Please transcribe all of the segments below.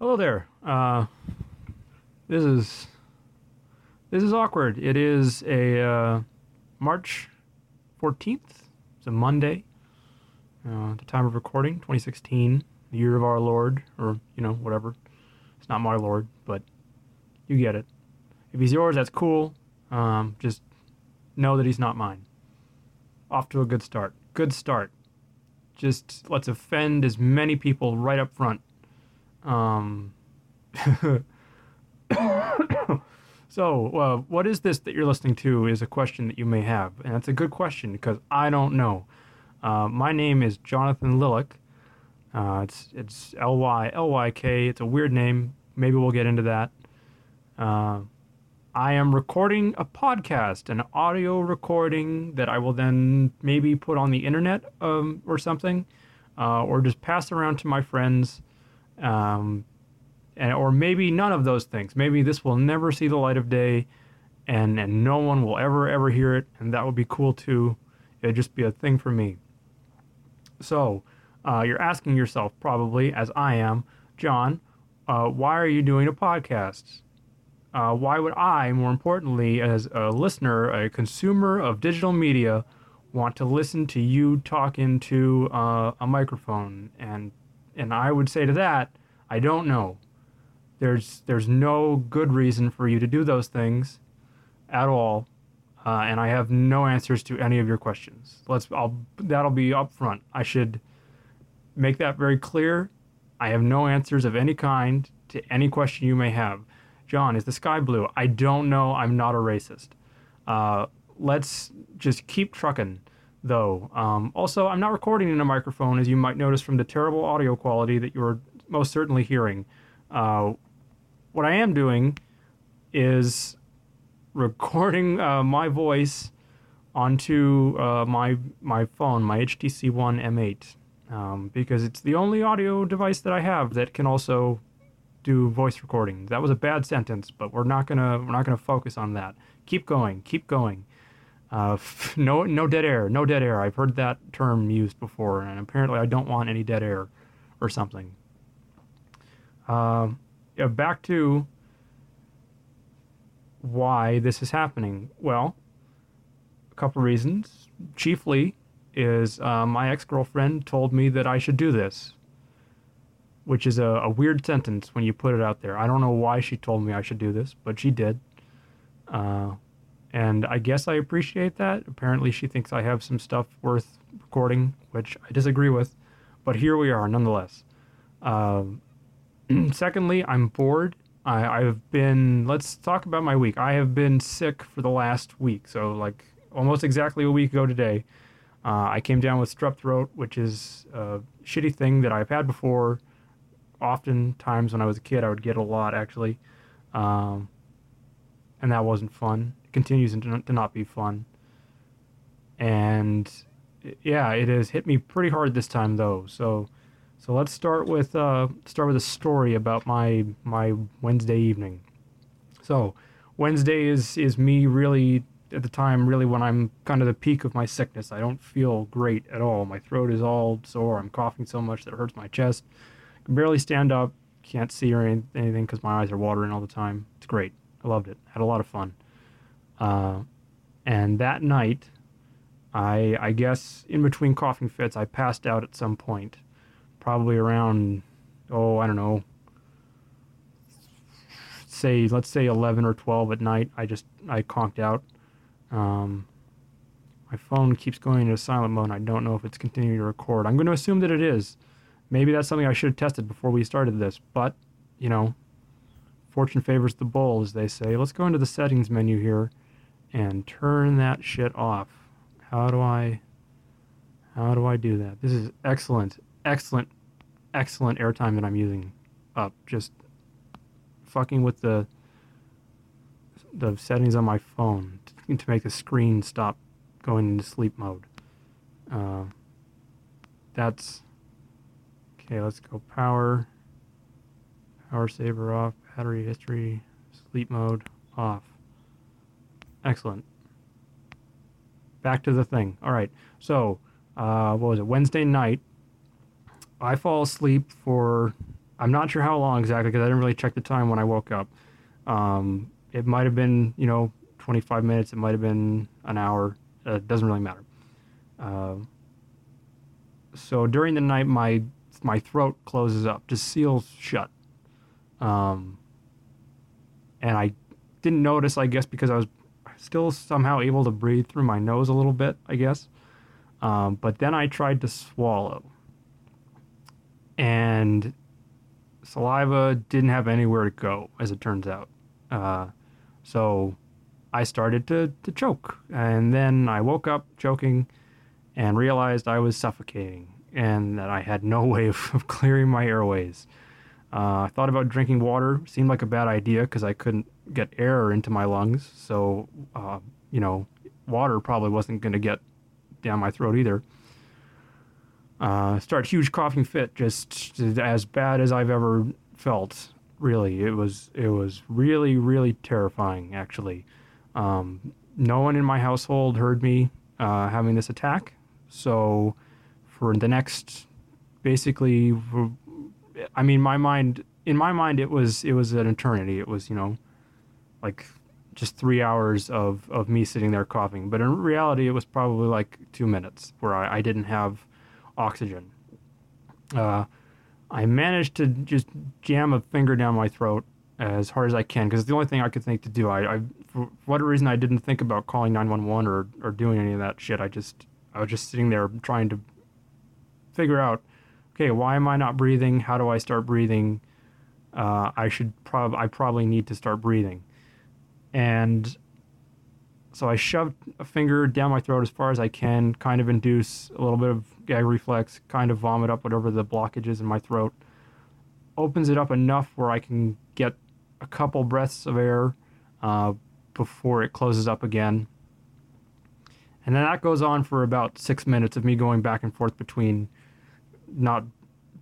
Hello there. Uh, this is this is awkward. It is a uh, March fourteenth. It's a Monday. Uh, the time of recording, 2016, the year of our Lord, or you know whatever. It's not my Lord, but you get it. If he's yours, that's cool. Um, just know that he's not mine. Off to a good start. Good start. Just let's offend as many people right up front. Um, so, uh, what is this that you're listening to is a question that you may have. And that's a good question because I don't know. Uh, my name is Jonathan Lylyk. Uh, it's it's L Y L Y K. It's a weird name. Maybe we'll get into that. Uh, I am recording a podcast, an audio recording that I will then maybe put on the internet um, or something, uh, or just pass around to my friends, um, and, or maybe none of those things. Maybe this will never see the light of day, and and no one will ever ever hear it, and that would be cool too. It'd just be a thing for me. So, uh, you're asking yourself probably, as I am, John, uh, why are you doing a podcast? uh, why would I, more importantly, as a listener, a consumer of digital media, want to listen to you talk into uh, a microphone? And and I would say to that, I don't know. There's there's no good reason for you to do those things, at all, uh, and I have no answers to any of your questions. Let's I'll that'll be upfront. I should make that very clear. I have no answers of any kind to any question you may have. John, is the sky blue? I don't know. I'm not a racist. Uh, let's just keep trucking, though. Um, also, I'm not recording in a microphone, as you might notice from the terrible audio quality that you're most certainly hearing. Uh, what I am doing is recording uh, my voice onto uh, my my phone, my HTC One M8, um, because it's the only audio device that I have that can also do voice recording. That was a bad sentence, but we're not gonna we're not gonna focus on that. Keep going, keep going. Uh, no no dead air, no dead air. I've heard that term used before, and apparently I don't want any dead air, or something. Uh, yeah, back to why this is happening. Well, a couple reasons. Chiefly, is uh, my ex girlfriend told me that I should do this which is a, a, weird sentence when you put it out there. I don't know why she told me I should do this, but she did. Uh, and I guess I appreciate that. Apparently, she thinks I have some stuff worth recording, which I disagree with. But here we are, nonetheless. Uh, secondly, I'm bored. I, I've been, let's talk about my week. I have been sick for the last week. So, like, almost exactly a week ago today, uh, I came down with strep throat, which is a shitty thing that I've had before oftentimes when I was a kid, I would get a lot actually, um, and that wasn't fun. Continues to not be fun, and yeah, it has hit me pretty hard this time though. So, so let's start with uh, start with a story about my my Wednesday evening. So, Wednesday is is me really at the time really when I'm kind of the peak of my sickness. I don't feel great at all. My throat is all sore. I'm coughing so much that it hurts my chest can barely stand up, can't see or anything because my eyes are watering all the time. It's great. I loved it. Had a lot of fun. Uh, and that night, I I guess in between coughing fits, I passed out at some point, probably around oh I don't know. Say let's say eleven or twelve at night. I just I conked out. Um, my phone keeps going into silent mode. I don't know if it's continuing to record. I'm going to assume that it is. Maybe that's something I should have tested before we started this, but, you know, fortune favors the bold, as they say. Let's go into the settings menu here and turn that shit off. How do I how do I do that? This is excellent, excellent, excellent airtime that I'm using up. Just fucking with the the settings on my phone to, to make the screen stop going into sleep mode. Uh, that's Okay, let's go power. Power saver off. Battery history. Sleep mode off. Excellent. Back to the thing. All right. So, uh, what was it? Wednesday night. I fall asleep for I'm not sure how long exactly because I didn't really check the time when I woke up. Um, it might have been, you know, 25 minutes. It might have been an hour. Uh, it doesn't really matter. Uh, so during the night, my my throat closes up, just seals shut. Um, and I didn't notice, I guess, because I was still somehow able to breathe through my nose a little bit, I guess. Um, but then I tried to swallow, and saliva didn't have anywhere to go, as it turns out. Uh, so I started to, to choke. And then I woke up choking and realized I was suffocating and that I had no way of, of clearing my airways. Uh, I thought about drinking water. Seemed like a bad idea because I couldn't get air into my lungs. So, uh, you know, water probably wasn't going to get down my throat either. Uh, start huge coughing fit, just as bad as I've ever felt. Really, it was it was really really terrifying. Actually, um, no one in my household heard me uh, having this attack, so for the next, basically, I mean, my mind in my mind it was it was an eternity. It was you know, like just three hours of, of me sitting there coughing. But in reality, it was probably like two minutes where I, I didn't have oxygen. Uh, I managed to just jam a finger down my throat as hard as I can because it's the only thing I could think to do. I, I, for whatever reason, I didn't think about calling 911 or, or doing any of that shit. I just, I was just sitting there trying to figure out, okay, why am I not breathing? How do I start breathing? Uh, I should prob, I probably need to start breathing. And so I shoved a finger down my throat as far as I can, kind of induce a little bit of gag reflex, kind of vomit up whatever the blockage is in my throat. Opens it up enough where I can get a couple breaths of air uh, before it closes up again. And then that goes on for about six minutes of me going back and forth between not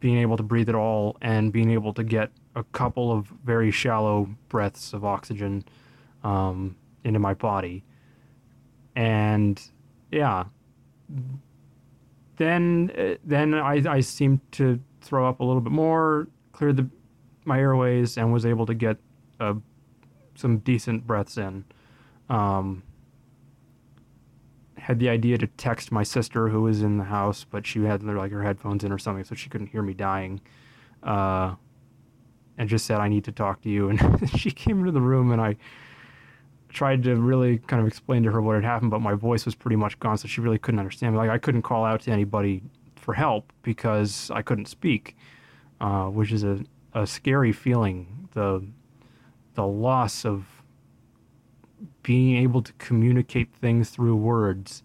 being able to breathe at all and being able to get a couple of very shallow breaths of oxygen um, into my body and yeah, then uh, then I I seemed to throw up a little bit more, cleared the my airways, and was able to get uh, some decent breaths in. Um, had the idea to text my sister who was in the house, but she had like her headphones in or something, so she couldn't hear me dying. Uh, and just said, "I need to talk to you." And she came into the room, and I tried to really kind of explain to her what had happened, but my voice was pretty much gone, so she really couldn't understand. Me. Like I couldn't call out to anybody for help because I couldn't speak, uh, which is a, a scary feeling. The the loss of being able to communicate things through words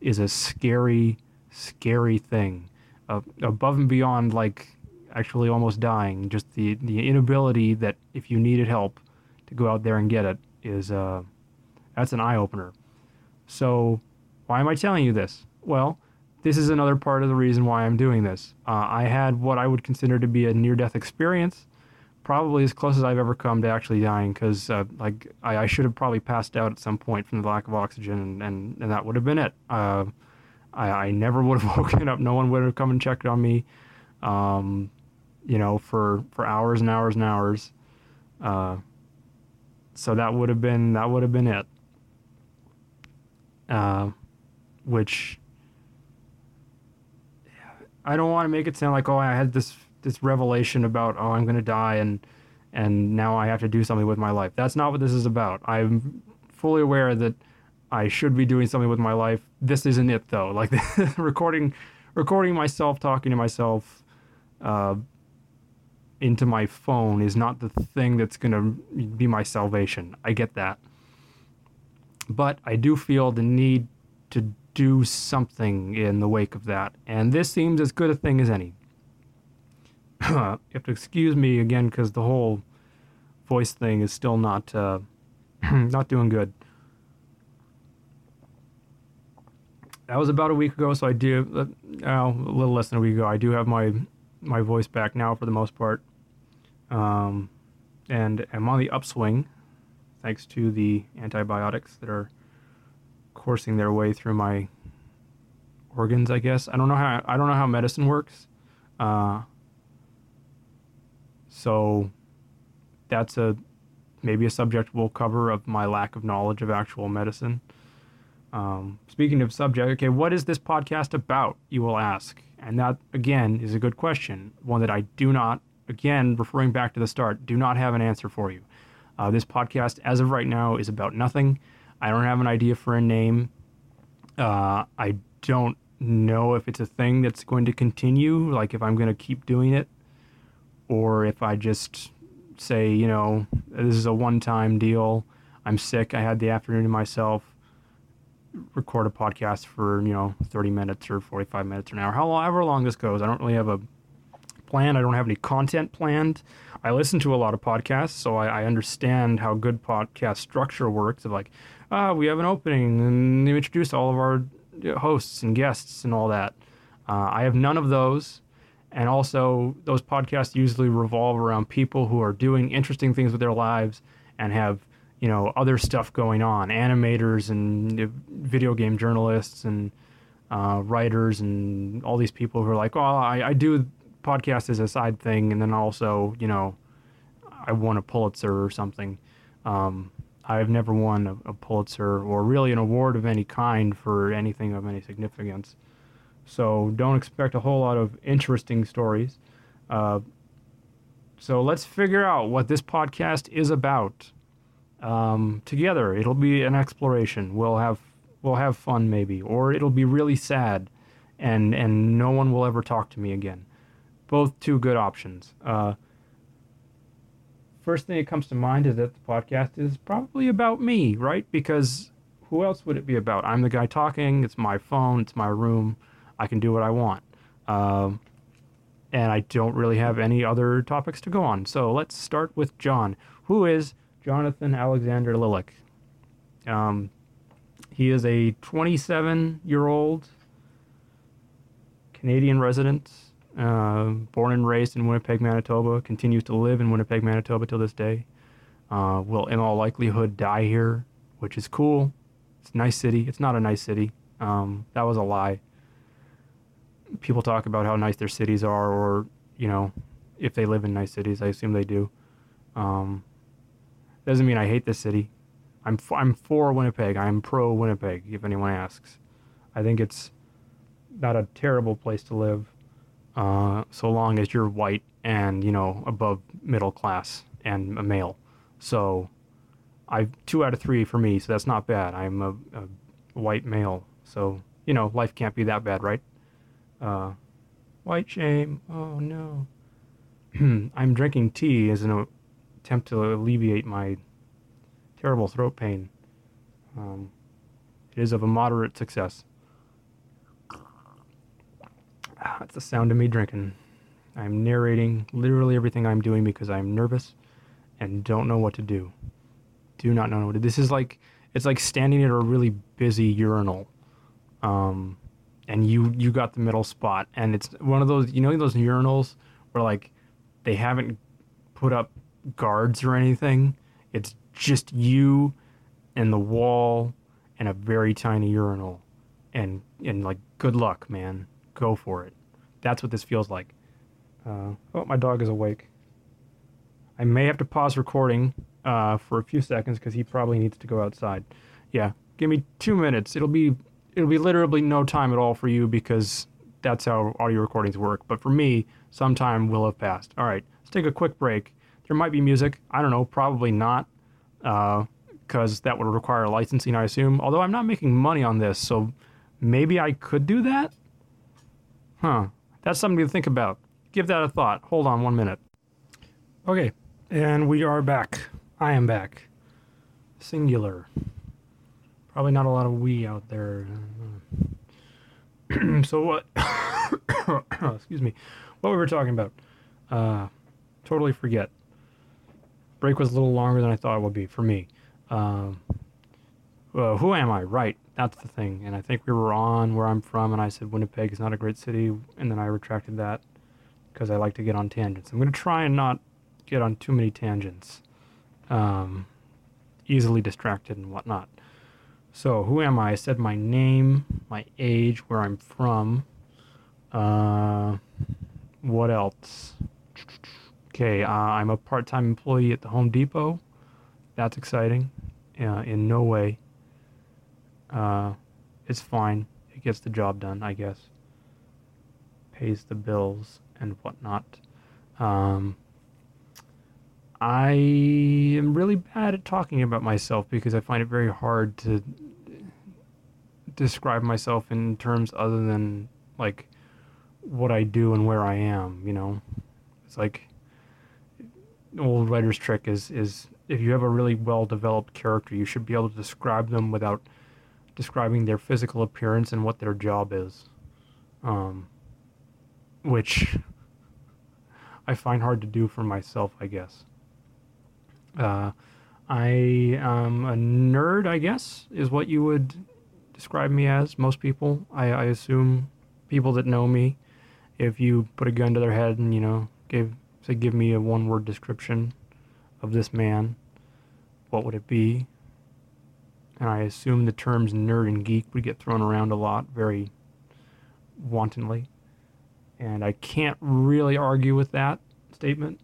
is a scary, scary thing. Uh, above and beyond, like actually almost dying, just the the inability that if you needed help to go out there and get it is uh, that's an eye opener. So, why am I telling you this? Well, this is another part of the reason why I'm doing this. Uh, I had what I would consider to be a near-death experience, probably as close as I've ever come to actually dying, because uh, like I, I, should have probably passed out at some point from the lack of oxygen, and, and, and that would have been it. Uh, I, I, never would have woken up. No one would have come and checked on me, um, you know, for for hours and hours and hours. So that would have been that would have been it. Uh, which I don't want to make it sound like oh I had this this revelation about oh I'm going to die and and now I have to do something with my life. That's not what this is about. I'm fully aware that I should be doing something with my life. This isn't it though. Like recording recording myself talking to myself uh, into my phone is not the thing that's going to be my salvation. I get that. But I do feel the need to do something in the wake of that. And this seems as good a thing as any. you have to excuse me again because the whole voice thing is still not uh, not doing good. That was about a week ago, so I do uh, a little less than a week ago. I do have my my voice back now for the most part. Um, and I'm on the upswing thanks to the antibiotics that are coursing their way through my organs, I guess. I don't know how I don't know how medicine works. Uh, so that's a maybe a subject we'll cover of my lack of knowledge of actual medicine. Um, speaking of subject, okay, what is this podcast about? You will ask. And that, again, is a good question. One that I do not, again, referring back to the start, do not have an answer for you. Uh, this podcast, as of right now, is about nothing. I don't have an idea for a name. Uh, I don't know if it's a thing that's going to continue, like if I'm going to keep doing it, or if I just say, you know, this is a one time deal. I'm sick. I had the afternoon to myself. Record a podcast for, you know, 30 minutes or 45 minutes or an hour, however long this goes. I don't really have a plan. I don't have any content planned. I listen to a lot of podcasts, so I, I understand how good podcast structure works. Of like, ah, we have an opening and they introduce all of our hosts and guests and all that. Uh, I have none of those. And also, those podcasts usually revolve around people who are doing interesting things with their lives and have, you know, other stuff going on animators and video game journalists and uh, writers and all these people who are like, oh I, I do podcast as a side thing. And then also, you know, I won a Pulitzer or something. Um, I've never won a, a, Pulitzer or really an award of any kind for anything of any significance. So don't expect a whole lot of interesting stories. Uh, so let's figure out what this podcast is about. Um, together, it'll be an exploration. We'll have we'll have fun maybe, or it'll be really sad, and and no one will ever talk to me again. Both two good options. Uh, first thing that comes to mind is that the podcast is probably about me, right? Because who else would it be about? I'm the guy talking. It's my phone. It's my room. I can do what I want. Um, and I don't really have any other topics to go on. So let's start with John. Who is Jonathan Alexander Lylyk? Um, he is a 27 year old Canadian resident, uh, born and raised in Winnipeg, Manitoba, continues to live in Winnipeg, Manitoba till this day. Uh, will, in all likelihood, die here, which is cool. It's a nice city. It's not a nice city. Um, that was a lie people talk about how nice their cities are, or you know, if they live in nice cities. I assume they do. Um, doesn't mean I hate this city. I'm I'm for Winnipeg. I'm pro Winnipeg. If anyone asks, I think it's not a terrible place to live, uh, so long as you're white and you know above middle class and a male. So, I two out of three for me. So that's not bad. I'm a, a white male. So you know life can't be that bad, right? Uh, white shame. Oh no. I'm drinking tea as an attempt to alleviate my terrible throat pain. Um, it is of a moderate success. That's the sound of me drinking. I'm narrating literally everything I'm doing because I'm nervous and don't know what to do. Do not know what to do. This is like it's like standing at a really busy urinal. Um, and you you got the middle spot and it's one of those you know those urinals where like they haven't put up guards or anything. It's just you and the wall and a very tiny urinal. And and like good luck man. Go for it. That's what this feels like. Uh, oh my dog is awake. I may have to pause recording uh, for a few seconds because he probably needs to go outside. Yeah give me two minutes. It'll be it'll be literally no time at all for you because that's how audio recordings work. But for me, some time will have passed. All right, let's take a quick break. There might be music. I don't know, probably not, because uh, that would require licensing, I assume. Although I'm not making money on this, so maybe I could do that? Huh. That's something to think about. Give that a thought. Hold on one minute. Okay, and we are back. I am back. Singular. Probably not a lot of we out there. so what? excuse me. What we were talking about? Uh, totally forget. Break was a little longer than I thought it would be for me. Um, well, who am I? Right, that's the thing. And I think we were on where I'm from, and I said Winnipeg is not a great city, and then I retracted that because I like to get on tangents. I'm going to try and not get on too many tangents. Um, easily distracted and whatnot. So, who am I? I said my name, my age, where I'm from. Uh, what else? Okay, uh, I'm a part-time employee at the Home Depot. That's exciting. Uh, in no way. Uh, it's fine. It gets the job done, I guess. Pays the bills and whatnot. Um, I am really bad at talking about myself because I find it very hard to describe myself in terms other than like what I do and where I am, you know. It's like old writer's trick is is if you have a really well developed character, you should be able to describe them without describing their physical appearance and what their job is. Um, which I find hard to do for myself, I guess. Uh, I am a nerd, I guess, is what you would describe me as. Most people, I, I assume, people that know me, if you put a gun to their head and you know give say give me a one-word description of this man, what would it be? And I assume the terms nerd and geek would get thrown around a lot, very wantonly. And I can't really argue with that statement.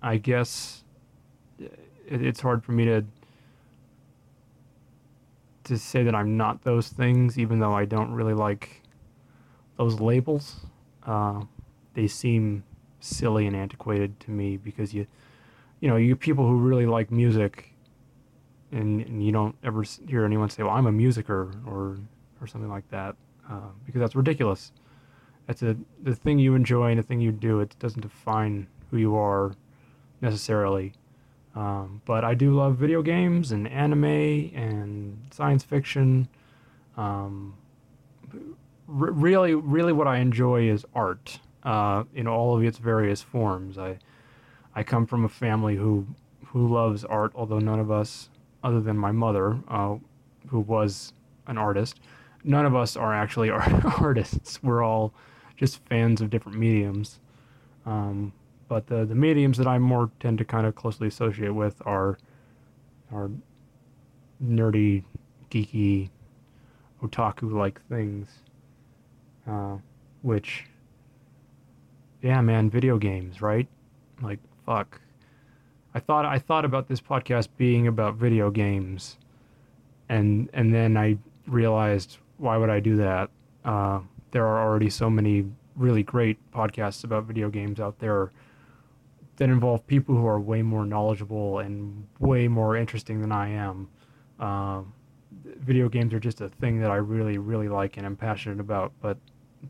I guess it's hard for me to to say that I'm not those things, even though I don't really like those labels. Uh, they seem silly and antiquated to me because you, you know, you people who really like music, and, and you don't ever hear anyone say, "Well, I'm a musicer" or or something like that, uh, because that's ridiculous. That's a the thing you enjoy and the thing you do. It doesn't define who you are necessarily. Um, but I do love video games and anime and science fiction. Um, really, really, what I enjoy is art uh, in all of its various forms. I I come from a family who who loves art, although none of us, other than my mother, uh, who was an artist, none of us are actually art- artists. We're all just fans of different mediums. Um, but the the mediums that I more tend to kind of closely associate with are are nerdy, geeky, otaku like things. Uh, which, yeah, man, video games, right? Like, fuck. I thought I thought about this podcast being about video games, and and then I realized why would I do that? Uh, there are already so many really great podcasts about video games out there that involve people who are way more knowledgeable and way more interesting than I am. Um, video games are just a thing that I really, really like and am passionate about, but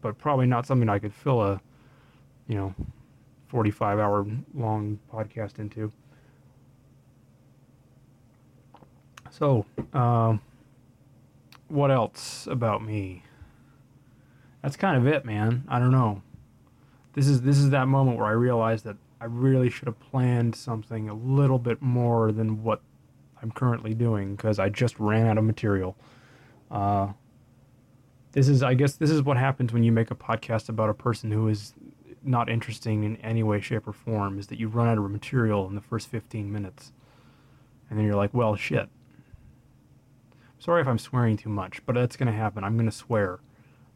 but probably not something I could fill a, you know, 45 hour long podcast into. So, uh, what else about me? That's kind of it, man. I don't know. This is this is that moment where I realized that I really should have planned something a little bit more than what I'm currently doing because I just ran out of material. Uh, this is, I guess, this is what happens when you make a podcast about a person who is not interesting in any way, shape, or form. Is that you run out of material in the first 15 minutes, and then you're like, well, shit. Sorry if I'm swearing too much, but that's gonna happen. I'm gonna swear.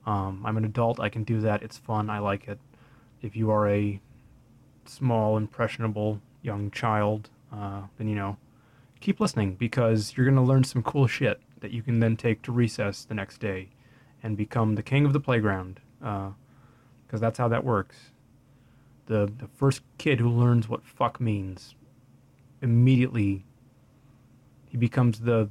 Um, I'm an adult. I can do that. It's fun. I like it. If you are a small, impressionable young child, uh, then you know, keep listening because you're gonna learn some cool shit that you can then take to recess the next day, and become the king of the playground. Because uh, that's how that works. The the first kid who learns what fuck means, immediately. He becomes the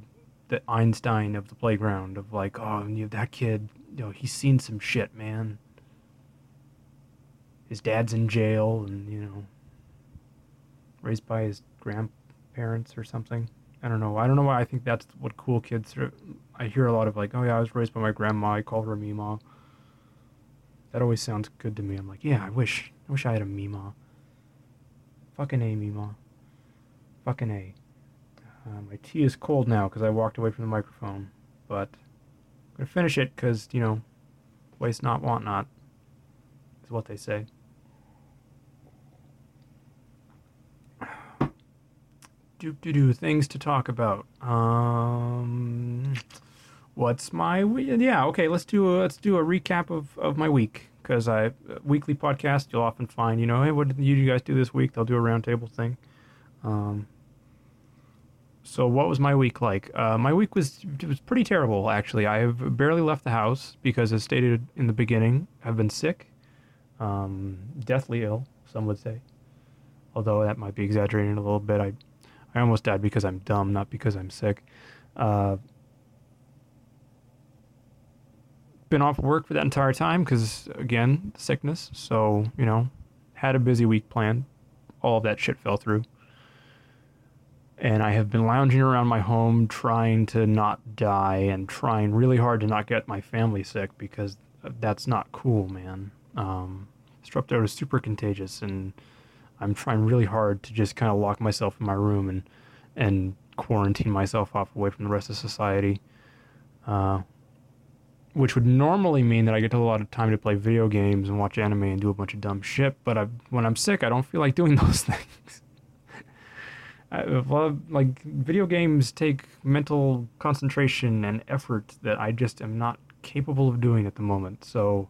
the Einstein of the playground of like, oh, you know, that kid, you know, he's seen some shit, man his dad's in jail and you know raised by his grandparents or something. I don't know. I don't know why I think that's what cool kids. Are. I hear a lot of like, oh yeah, I was raised by my grandma. I called her Mima. That always sounds good to me. I'm like, yeah, I wish, I wish I had a Mima. Fucking a Mima. Fucking a. Uh, my tea is cold now because I walked away from the microphone, but I'm gonna finish it because you know, waste not, want not, is what they say. do do do things to talk about. Um, what's my week? Yeah, okay. Let's do a, let's do a recap of, of my week because I weekly podcast you'll often find you know hey what did you guys do this week? They'll do a roundtable thing. Um, so what was my week like? Uh, my week was was pretty terrible actually. I have barely left the house because, as stated in the beginning, I've been sick, um, deathly ill. Some would say, although that might be exaggerating a little bit. I I almost died because I'm dumb, not because I'm sick. Uh, been off work for that entire time because again sickness. So you know, had a busy week planned. All of that shit fell through and I have been lounging around my home trying to not die and trying really hard to not get my family sick because that's not cool, man. Um, strep throat is super contagious, and I'm trying really hard to just kind of lock myself in my room and and quarantine myself off away from the rest of society. Uh, which would normally mean that I get a lot of time to play video games and watch anime and do a bunch of dumb shit. But I, when I'm sick, I don't feel like doing those things. I, well, like video games take mental concentration and effort that I just am not capable of doing at the moment. So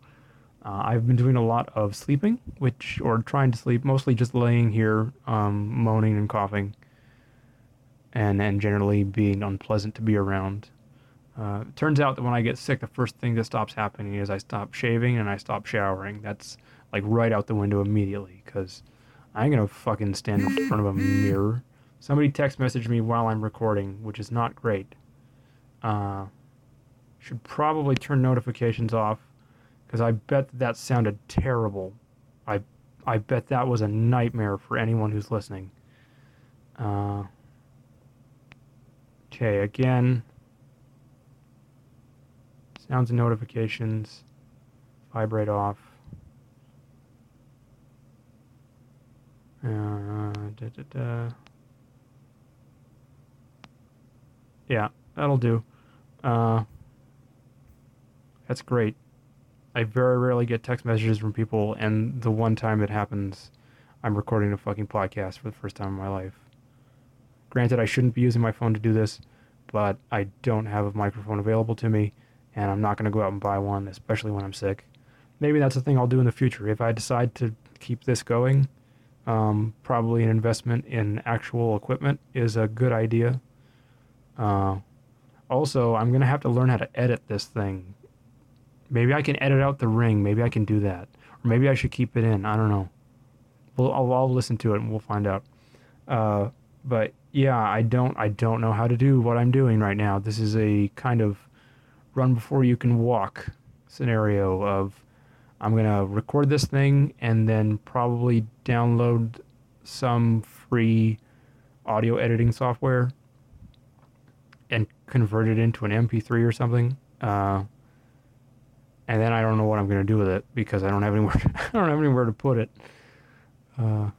uh, I've been doing a lot of sleeping, which or trying to sleep, mostly just laying here, um, moaning and coughing, and and generally being unpleasant to be around. Uh, turns out that when I get sick, the first thing that stops happening is I stop shaving and I stop showering. That's like right out the window immediately because I ain't gonna fucking stand in front of a mirror Somebody text messaged me while I'm recording, which is not great. Uh, should probably turn notifications off because I bet that, that sounded terrible. I I bet that was a nightmare for anyone who's listening. Uh, okay, again. Sounds and notifications. Vibrate off. Uh, da, da, da. Yeah, that'll do. Uh, that's great. I very rarely get text messages from people, and the one time it happens, I'm recording a fucking podcast for the first time in my life. Granted, I shouldn't be using my phone to do this, but I don't have a microphone available to me, and I'm not going to go out and buy one, especially when I'm sick. Maybe that's a thing I'll do in the future. If I decide to keep this going, um, probably an investment in actual equipment is a good idea uh, also, I'm gonna have to learn how to edit this thing. Maybe I can edit out the ring. Maybe I can do that, or maybe I should keep it in. I don't know. Well, I'll, I'll listen to it and we'll find out. Uh, but yeah, I don't I don't know how to do what I'm doing right now. This is a kind of run before you can walk scenario of I'm gonna record this thing and then probably download some free audio editing software and convert it into an MP3 or something. Uh, and then I don't know what I'm going to do with it because I don't have anywhere. I don't have anywhere to put it. Uh,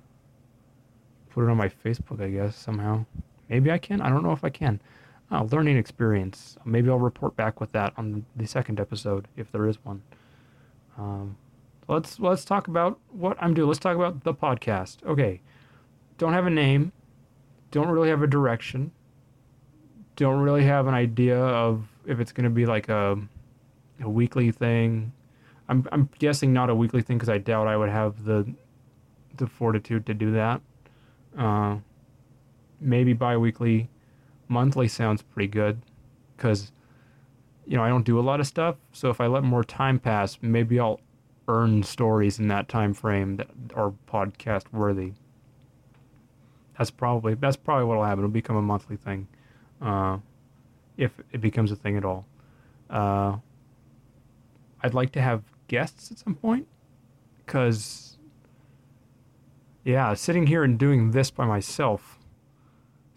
put it on my Facebook, I guess somehow. Maybe I can. I don't know if I can. Oh, learning experience. Maybe I'll report back with that on the second episode if there is one. Um, let's let's talk about what I'm doing. Let's talk about the podcast. Okay, don't have a name. Don't really have a direction don't really have an idea of if it's going to be like a, a weekly thing. I'm I'm guessing not a weekly thing because I doubt I would have the the fortitude to do that. Uh, maybe bi-weekly, monthly sounds pretty good because you know I don't do a lot of stuff. So if I let more time pass, maybe I'll earn stories in that time frame that are podcast worthy. That's probably that's probably what'll happen. It'll become a monthly thing uh, if it becomes a thing at all. Uh, I'd like to have guests at some point because, yeah, sitting here and doing this by myself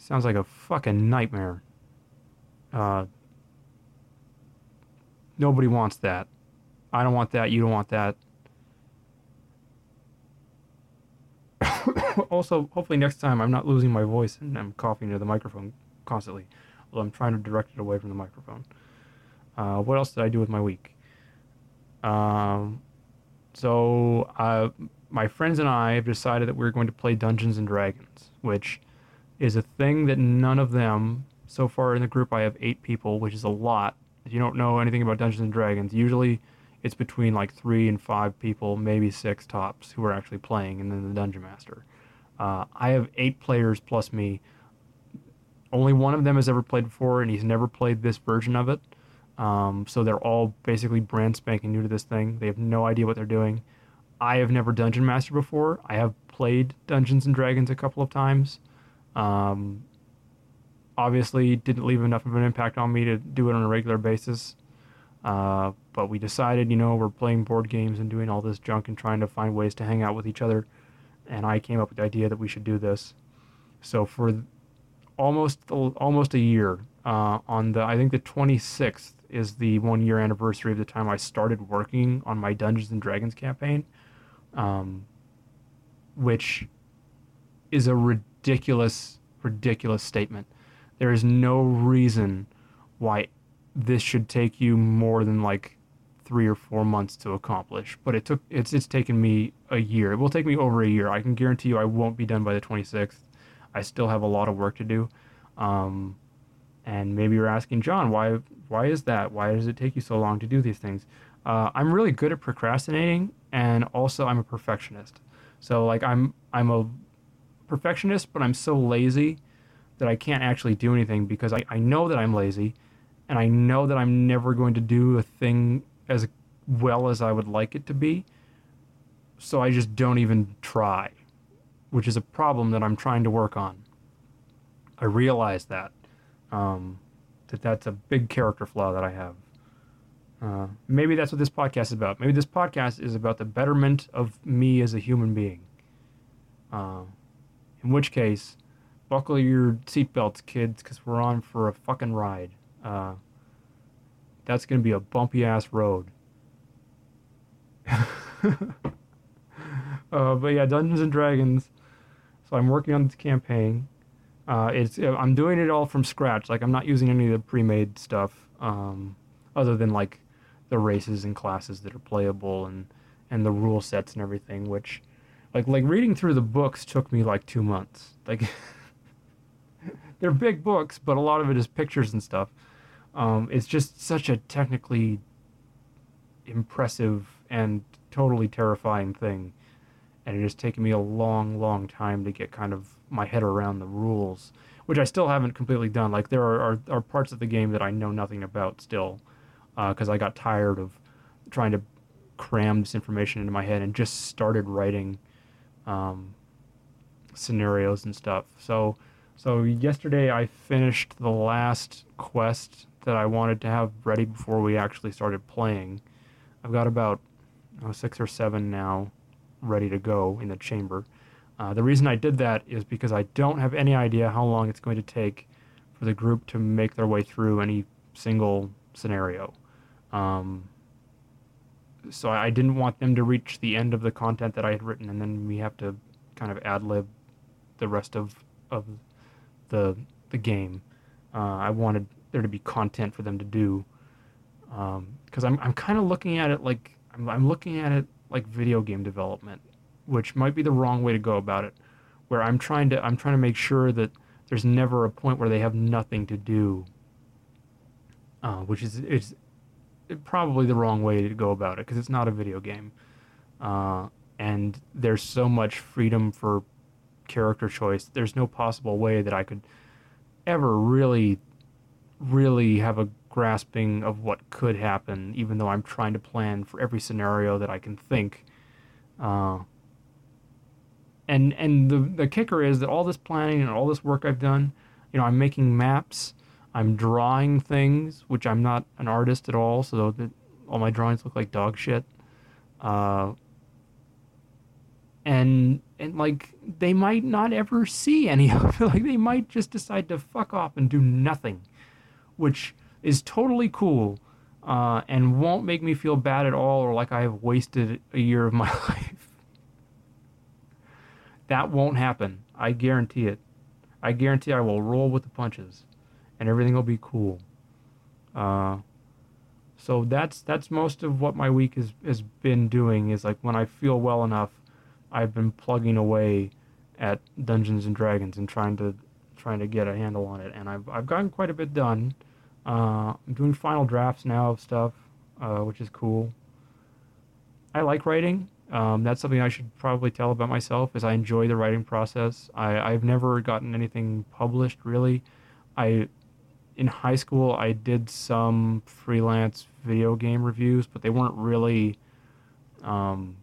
sounds like a fucking nightmare. Uh, nobody wants that. I don't want that. You don't want that. also, hopefully next time I'm not losing my voice and I'm coughing into the microphone constantly, although I'm trying to direct it away from the microphone. Uh, what else did I do with my week? Um, so uh, my friends and I have decided that we're going to play Dungeons and Dragons, which is a thing that none of them so far in the group. I have eight people, which is a lot. If you don't know anything about Dungeons and Dragons, usually it's between like three and five people, maybe six tops, who are actually playing, and then the dungeon master. Uh, I have eight players plus me. Only one of them has ever played before, and he's never played this version of it. Um, so they're all basically brand spanking new to this thing. They have no idea what they're doing. I have never dungeon master before. I have played Dungeons and Dragons a couple of times. Um, obviously, didn't leave enough of an impact on me to do it on a regular basis. Uh, but we decided, you know, we're playing board games and doing all this junk and trying to find ways to hang out with each other. And I came up with the idea that we should do this. So for almost almost a year, uh, on the I think the 26th is the one year anniversary of the time I started working on my Dungeons and Dragons campaign, um, which is a ridiculous, ridiculous statement. There is no reason why this should take you more than like three or four months to accomplish. But it took it's it's taken me a year. It will take me over a year. I can guarantee you I won't be done by the 26th. I still have a lot of work to do. Um, and maybe you're asking John why why is that? Why does it take you so long to do these things? Uh, I'm really good at procrastinating, and also I'm a perfectionist. So like I'm I'm a perfectionist, but I'm so lazy that I can't actually do anything because I, I know that I'm lazy and I know that I'm never going to do a thing as well as I would like it to be. So I just don't even try, which is a problem that I'm trying to work on. I realize that um, that that's a big character flaw that I have. Uh, maybe that's what this podcast is about. Maybe this podcast is about the betterment of me as a human being. Uh, in which case, buckle your seatbelts, kids, because we're on for a fucking ride. Uh, that's going to be a bumpy ass road. uh, but yeah, Dungeons and Dragons. So I'm working on this campaign. Uh, it's I'm doing it all from scratch. Like I'm not using any of the pre-made stuff, um, other than like the races and classes that are playable and and the rule sets and everything. Which, like like reading through the books took me like two months. Like they're big books, but a lot of it is pictures and stuff. Um, it's just such a technically impressive and totally terrifying thing. And it has taken me a long, long time to get kind of my head around the rules, which I still haven't completely done. Like, there are, are, are parts of the game that I know nothing about still, because uh, I got tired of trying to cram this information into my head and just started writing um, scenarios and stuff. So, so yesterday I finished the last quest that I wanted to have ready before we actually started playing. I've got about uh, six or seven now ready to go in the chamber. Uh, the reason I did that is because I don't have any idea how long it's going to take for the group to make their way through any single scenario. Um, so I didn't want them to reach the end of the content that I had written, and then we have to kind of ad lib the rest of of the the game. Uh, I wanted there to be content for them to do. Because um, I'm, I'm kind of looking at it like I'm, I'm looking at it like video game development, which might be the wrong way to go about it. Where I'm trying to I'm trying to make sure that there's never a point where they have nothing to do. Uh, which is it's probably the wrong way to go about it because it's not a video game, uh, and there's so much freedom for character choice. There's no possible way that I could ever really really have a grasping of what could happen, even though I'm trying to plan for every scenario that I can think. Uh, and and the the kicker is that all this planning and all this work I've done, you know, I'm making maps, I'm drawing things, which I'm not an artist at all, so all my drawings look like dog shit. Uh, and and like they might not ever see any of it. Like they might just decide to fuck off and do nothing which is totally cool uh, and won't make me feel bad at all or like I have wasted a year of my life. that won't happen. I guarantee it. I guarantee I will roll with the punches and everything will be cool. Uh, so that's that's most of what my week has, has been doing is like when I feel well enough, I've been plugging away at Dungeons and Dragons and trying to trying to get a handle on it and I've I've gotten quite a bit done. Uh, I'm doing final drafts now of stuff, uh, which is cool. I like writing. Um, that's something I should probably tell about myself. Is I enjoy the writing process. I, I've never gotten anything published really. I in high school I did some freelance video game reviews, but they weren't really um,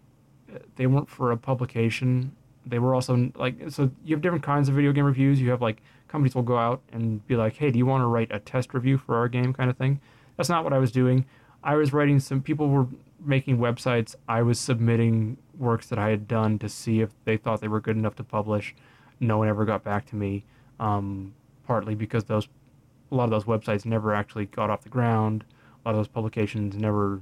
they weren't for a publication. They were also like so you have different kinds of video game reviews. You have like companies will go out and be like, "Hey, do you want to write a test review for our game?" kind of thing. That's not what I was doing. I was writing some people were making websites. I was submitting works that I had done to see if they thought they were good enough to publish. No one ever got back to me. Um, partly because those a lot of those websites never actually got off the ground. A lot of those publications never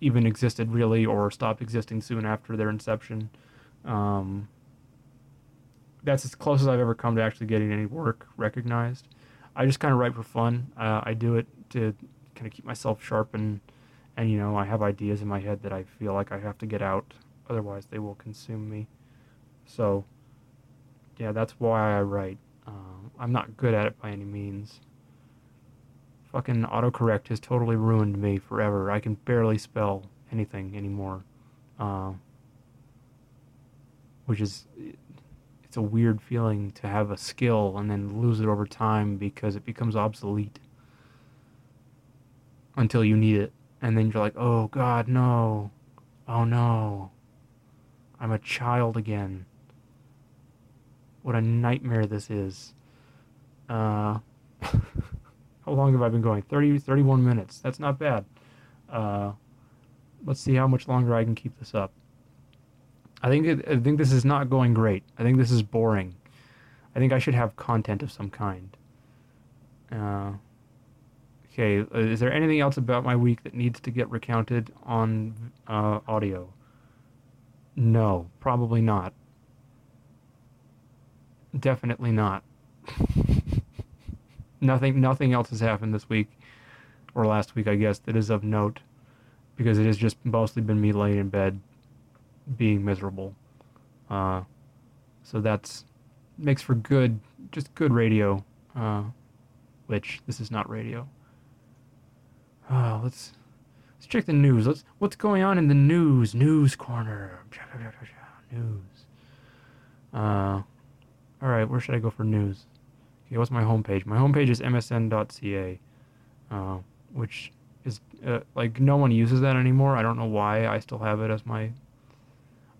even existed really or stopped existing soon after their inception. Um, that's as close as I've ever come to actually getting any work recognized. I just kind of write for fun. Uh, I do it to kind of keep myself sharp and, and you know I have ideas in my head that I feel like I have to get out, otherwise they will consume me. So, yeah, that's why I write. I'm not good at it by any means. Fucking autocorrect has totally ruined me forever. I can barely spell anything anymore. Uh, which is, it's a weird feeling to have a skill and then lose it over time because it becomes obsolete until you need it. And then you're like, oh God, no. Oh no. I'm a child again. What a nightmare this is. Uh, how long have I been going? 30, 31 minutes. That's not bad. Uh, let's see how much longer I can keep this up. I think it, I think this is not going great. I think this is boring. I think I should have content of some kind. Uh, okay, uh, is there anything else about my week that needs to get recounted on uh, audio? No, probably not. Definitely not. nothing nothing else has happened this week or last week, I guess, that is of note because it has just mostly been me laying in bed being miserable. Uh, so that's makes for good, just good radio. Uh, which this is not radio. Uh, let's let's check the news. Let's what's going on in the news? News corner. News. Uh, all right, where should I go for news? Okay, what's my homepage? My homepage is msn.ca, uh, which is uh, like no one uses that anymore. I don't know why I still have it as my.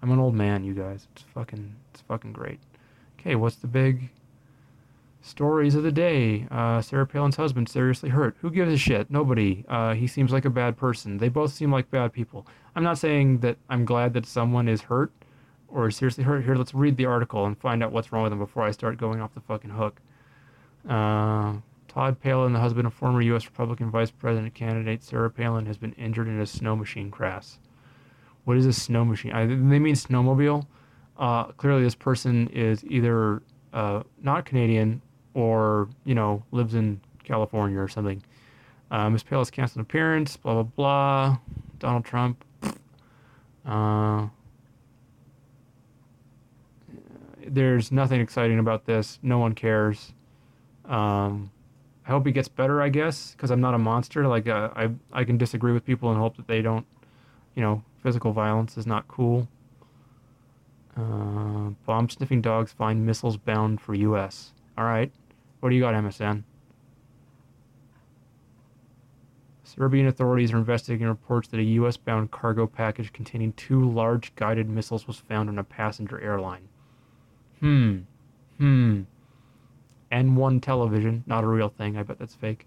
I'm an old man, you guys. It's fucking, it's fucking great. Okay, what's the big stories of the day? Uh, Sarah Palin's husband seriously hurt. Who gives a shit? Nobody. Uh, he seems like a bad person. They both seem like bad people. I'm not saying that I'm glad that someone is hurt or seriously hurt. Here, let's read the article and find out what's wrong with them before I start going off the fucking hook. Uh, Todd Palin, the husband of former U.S. Republican Vice President candidate Sarah Palin, has been injured in a snow machine crash. What is a snow machine? I, they mean snowmobile. Uh, clearly, this person is either uh, not Canadian or you know lives in California or something. Uh, Ms. Palin has canceled appearance. Blah blah blah. Donald Trump. Uh, there's nothing exciting about this. No one cares. Um, I hope he gets better. I guess because I'm not a monster. Like uh, I, I can disagree with people and hope that they don't. You know, physical violence is not cool. Uh, bomb sniffing dogs find missiles bound for U.S. All right, what do you got, MSN? Serbian authorities are investigating reports that a U.S. bound cargo package containing two large guided missiles was found on a passenger airline. Hmm. Hmm. N1 television, not a real thing. I bet that's fake.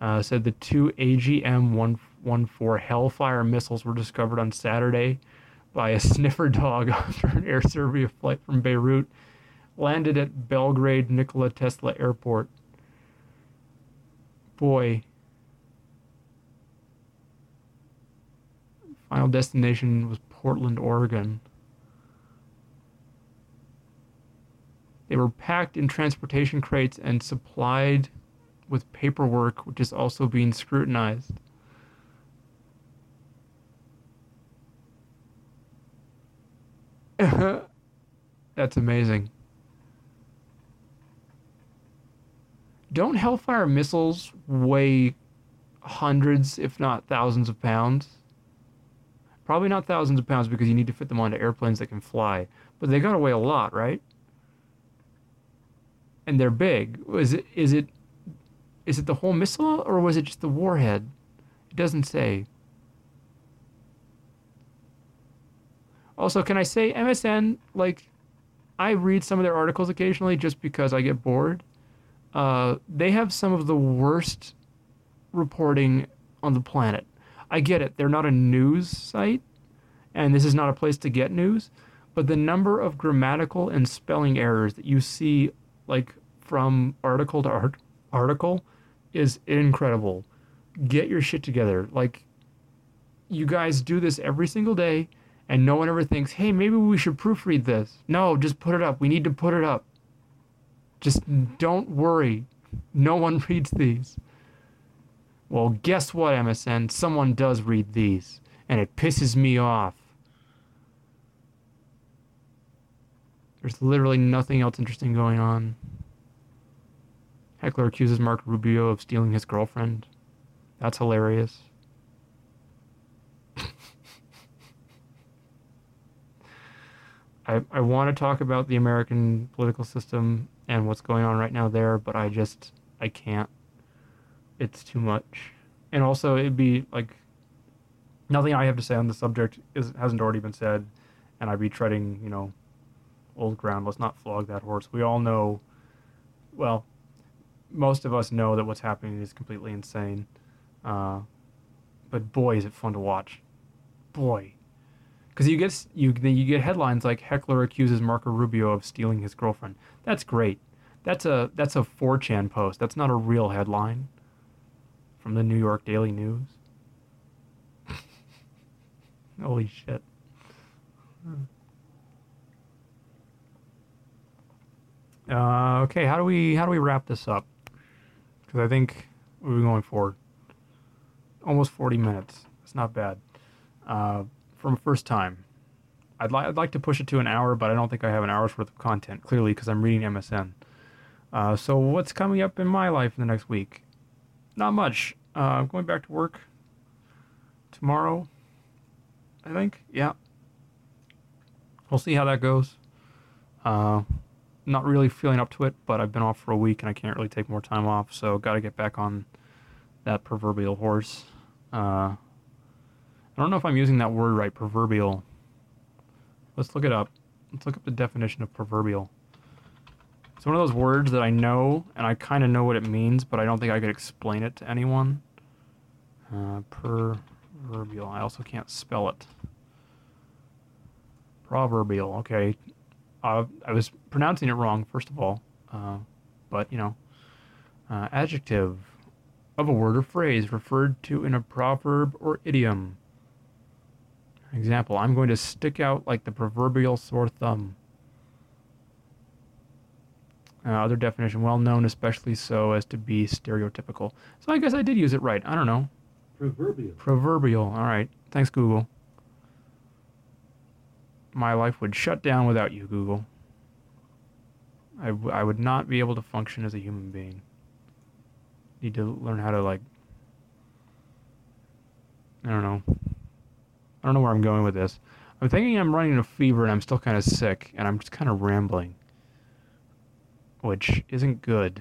Uh, said the two AGM 114 Hellfire missiles were discovered on Saturday by a sniffer dog after an Air Serbia flight from Beirut landed at Belgrade Nikola Tesla Airport. Boy. Final destination was Portland, Oregon. They were packed in transportation crates and supplied with paperwork, which is also being scrutinized. That's amazing. Don't Hellfire missiles weigh hundreds, if not thousands of pounds? Probably not thousands of pounds because you need to fit them onto airplanes that can fly, but they got to weigh a lot, right? And they're big. Is it is it is it the whole missile or was it just the warhead? It doesn't say. Also, can I say MSN like I read some of their articles occasionally just because I get bored. Uh, they have some of the worst reporting on the planet. I get it; they're not a news site, and this is not a place to get news. But the number of grammatical and spelling errors that you see, like from article to art- article, is incredible. Get your shit together. Like, you guys do this every single day, and no one ever thinks, hey, maybe we should proofread this. No, just put it up. We need to put it up. Just don't worry. No one reads these. Well, guess what, MSN? Someone does read these, and it pisses me off. There's literally nothing else interesting going on. Heckler accuses Mark Rubio of stealing his girlfriend. That's hilarious. I, I want to talk about the American political system and what's going on right now there, but I just I can't. It's too much. And also it'd be like nothing I have to say on the subject is hasn't already been said and I'd be treading, you know, old ground. Let's not flog that horse. We all know well, most of us know that what's happening is completely insane. Uh, but boy, is it fun to watch. Boy, because you get you you get headlines like Heckler accuses Marco Rubio of stealing his girlfriend. That's great. That's a that's a 4chan post. That's not a real headline from the New York Daily News. Holy shit. Uh, okay, how do we how do we wrap this up? because I think we're going for Almost 40 minutes. It's not bad. Uh, from first time. I'd, li- I'd like to push it to an hour, but I don't think I have an hour's worth of content, clearly, because I'm reading MSN. Uh, so, what's coming up in my life in the next week? Not much. Uh, I'm going back to work tomorrow, I think. Yeah. We'll see how that goes. Uh, not really feeling up to it, but I've been off for a week and I can't really take more time off, so got to get back on that proverbial horse. Uh, I don't know if I'm using that word right, proverbial. Let's look it up. Let's look up the definition of proverbial. It's one of those words that I know and I kind of know what it means, but I don't think I could explain it to anyone. Uh, proverbial. I also can't spell it. Proverbial. Okay uh, I was pronouncing it wrong, first of all, uh, but you know, uh, adjective of a word or phrase referred to in a proverb or idiom. Example: I'm going to stick out like the proverbial sore thumb. Uh, other definition: well known, especially so as to be stereotypical. So I guess I did use it right. I don't know. Proverbial. Proverbial. All right. Thanks, Google my life would shut down without you, Google. I, w- I would not be able to function as a human being. Need to learn how to, like, I don't know. I don't know where I'm going with this. I'm thinking I'm running a fever and I'm still kind of sick and I'm just kind of rambling, which isn't good.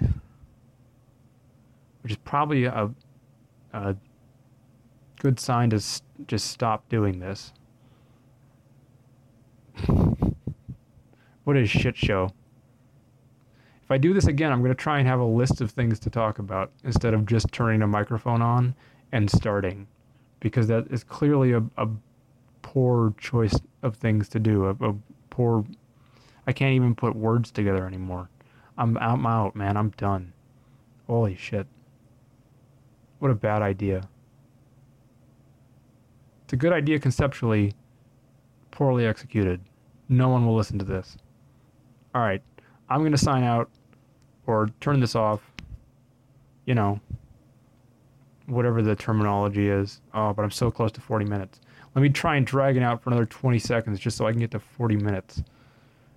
Which is probably a, a good sign to s- just stop doing this. What a shit show. If I do this again, I'm going to try and have a list of things to talk about instead of just turning a microphone on and starting, because that is clearly a, a poor choice of things to do. A, a poor. I can't even put words together anymore. I'm, I'm out, man. I'm done. Holy shit. What a bad idea. It's a good idea conceptually, poorly executed. No one will listen to this. All right, I'm going to sign out or turn this off. You know, whatever the terminology is. Oh, but I'm so close to 40 minutes. Let me try and drag it out for another 20 seconds just so I can get to 40 minutes.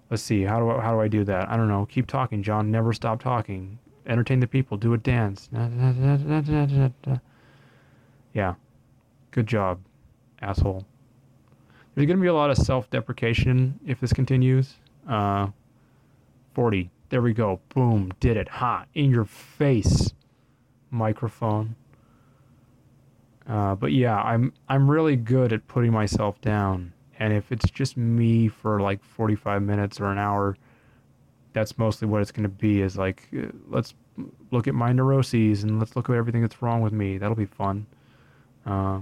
Let's see. How do I, how do I do that? I don't know. Keep talking, John. Never stop talking. Entertain the people. Do a dance. Yeah. Good job, asshole. There's going to be a lot of self deprecation if this continues. Uh, 40. There we go. Boom. Did it. Hot. In your face. Microphone. Uh, but yeah, I'm I'm really good at putting myself down. And if it's just me for like 45 minutes or an hour, that's mostly what it's going to be is like, uh, let's look at my neuroses and let's look at everything that's wrong with me. That'll be fun. Uh,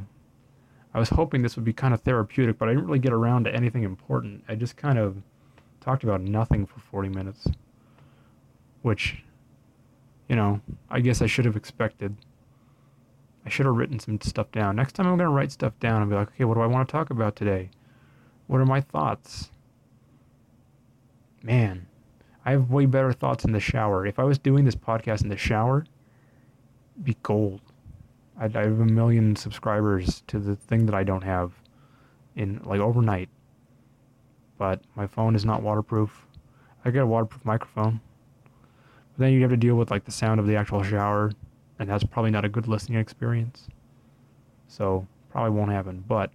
I was hoping this would be kind of therapeutic, but I didn't really get around to anything important. I just kind of talked about nothing for 40 minutes, which, you know, I guess I should have expected. I should have written some stuff down. Next time I'm going to write stuff down and be like, okay, what do I want to talk about today? What are my thoughts? Man, I have way better thoughts in the shower. If I was doing this podcast in the shower, be gold. I'd, I have a million subscribers to the thing that I don't have in like overnight. But my phone is not waterproof. I got a waterproof microphone. But then you have to deal with like the sound of the actual shower, and that's probably not a good listening experience. So probably won't happen. But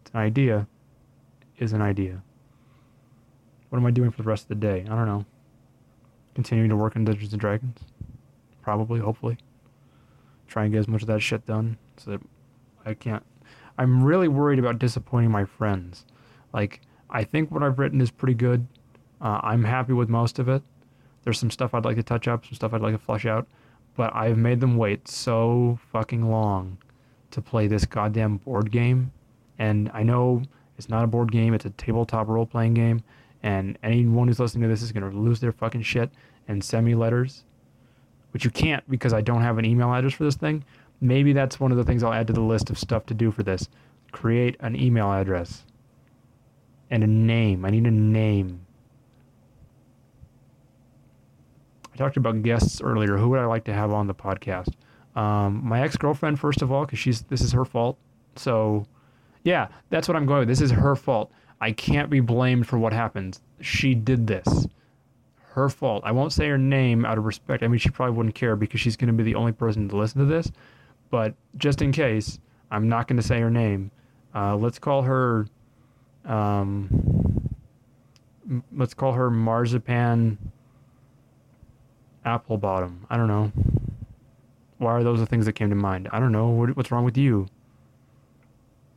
it's an idea. Is an idea. What am I doing for the rest of the day? I don't know. Continuing to work on Dungeons and Dragons. Probably, hopefully. Try and get as much of that shit done so that I can't. I'm really worried about disappointing my friends. Like, I think what I've written is pretty good. Uh, I'm happy with most of it. There's some stuff I'd like to touch up, some stuff I'd like to flesh out, but I've made them wait so fucking long to play this goddamn board game. And I know it's not a board game, it's a tabletop role playing game and anyone who's listening to this is going to lose their fucking shit and send me letters, which you can't because I don't have an email address for this thing. Maybe that's one of the things I'll add to the list of stuff to do for this. Create an email address and a name. I need a name. I talked about guests earlier. Who would I like to have on the podcast? Um, my ex girlfriend, first of all, because she's this is her fault. So, yeah, that's what I'm going with. This is her fault. I can't be blamed for what happens. She did this. Her fault. I won't say her name out of respect. I mean, she probably wouldn't care because she's going to be the only person to listen to this. But just in case, I'm not going to say her name. Uh, let's call her. Um, let's call her Marzipan Apple Bottom. I don't know. Why are those the things that came to mind? I don't know. What, what's wrong with you?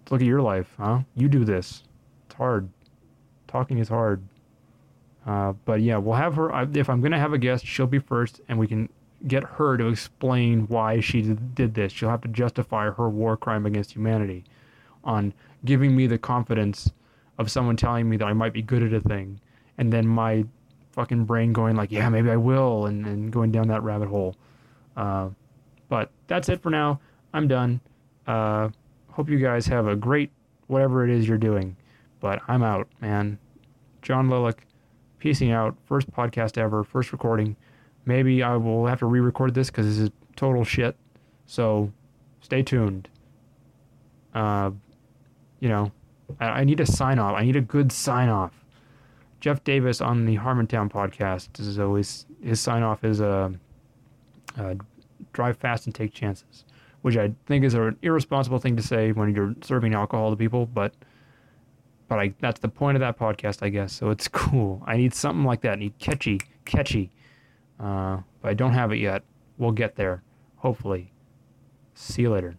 Look at your life, huh? You do this It's hard. Talking is hard. Uh, but yeah, we'll have her. If I'm gonna have a guest, she'll be first, and we can get her to explain why she did this. She'll have to justify her war crime against humanity, on giving me the confidence of someone telling me that I might be good at a thing, and then my fucking brain going like, yeah, maybe I will, and, and going down that rabbit hole. Uh, but that's it for now. I'm done. Uh, hope you guys have a great whatever it is you're doing. But I'm out, man. John Lylyk, piecing out. First podcast ever, first recording. Maybe I will have to re record this because this is total shit. So stay tuned. Uh, you know, I, I need a sign off. I need a good sign off. Jeff Davis on the Harmontown podcast is always his sign off is a, uh, uh, drive fast and take chances, which I think is an irresponsible thing to say when you're serving alcohol to people, but but I, that's the point of that podcast, I guess. So it's cool. I need something like that. I need catchy, catchy. Uh, but I don't have it yet. We'll get there, hopefully. See you later.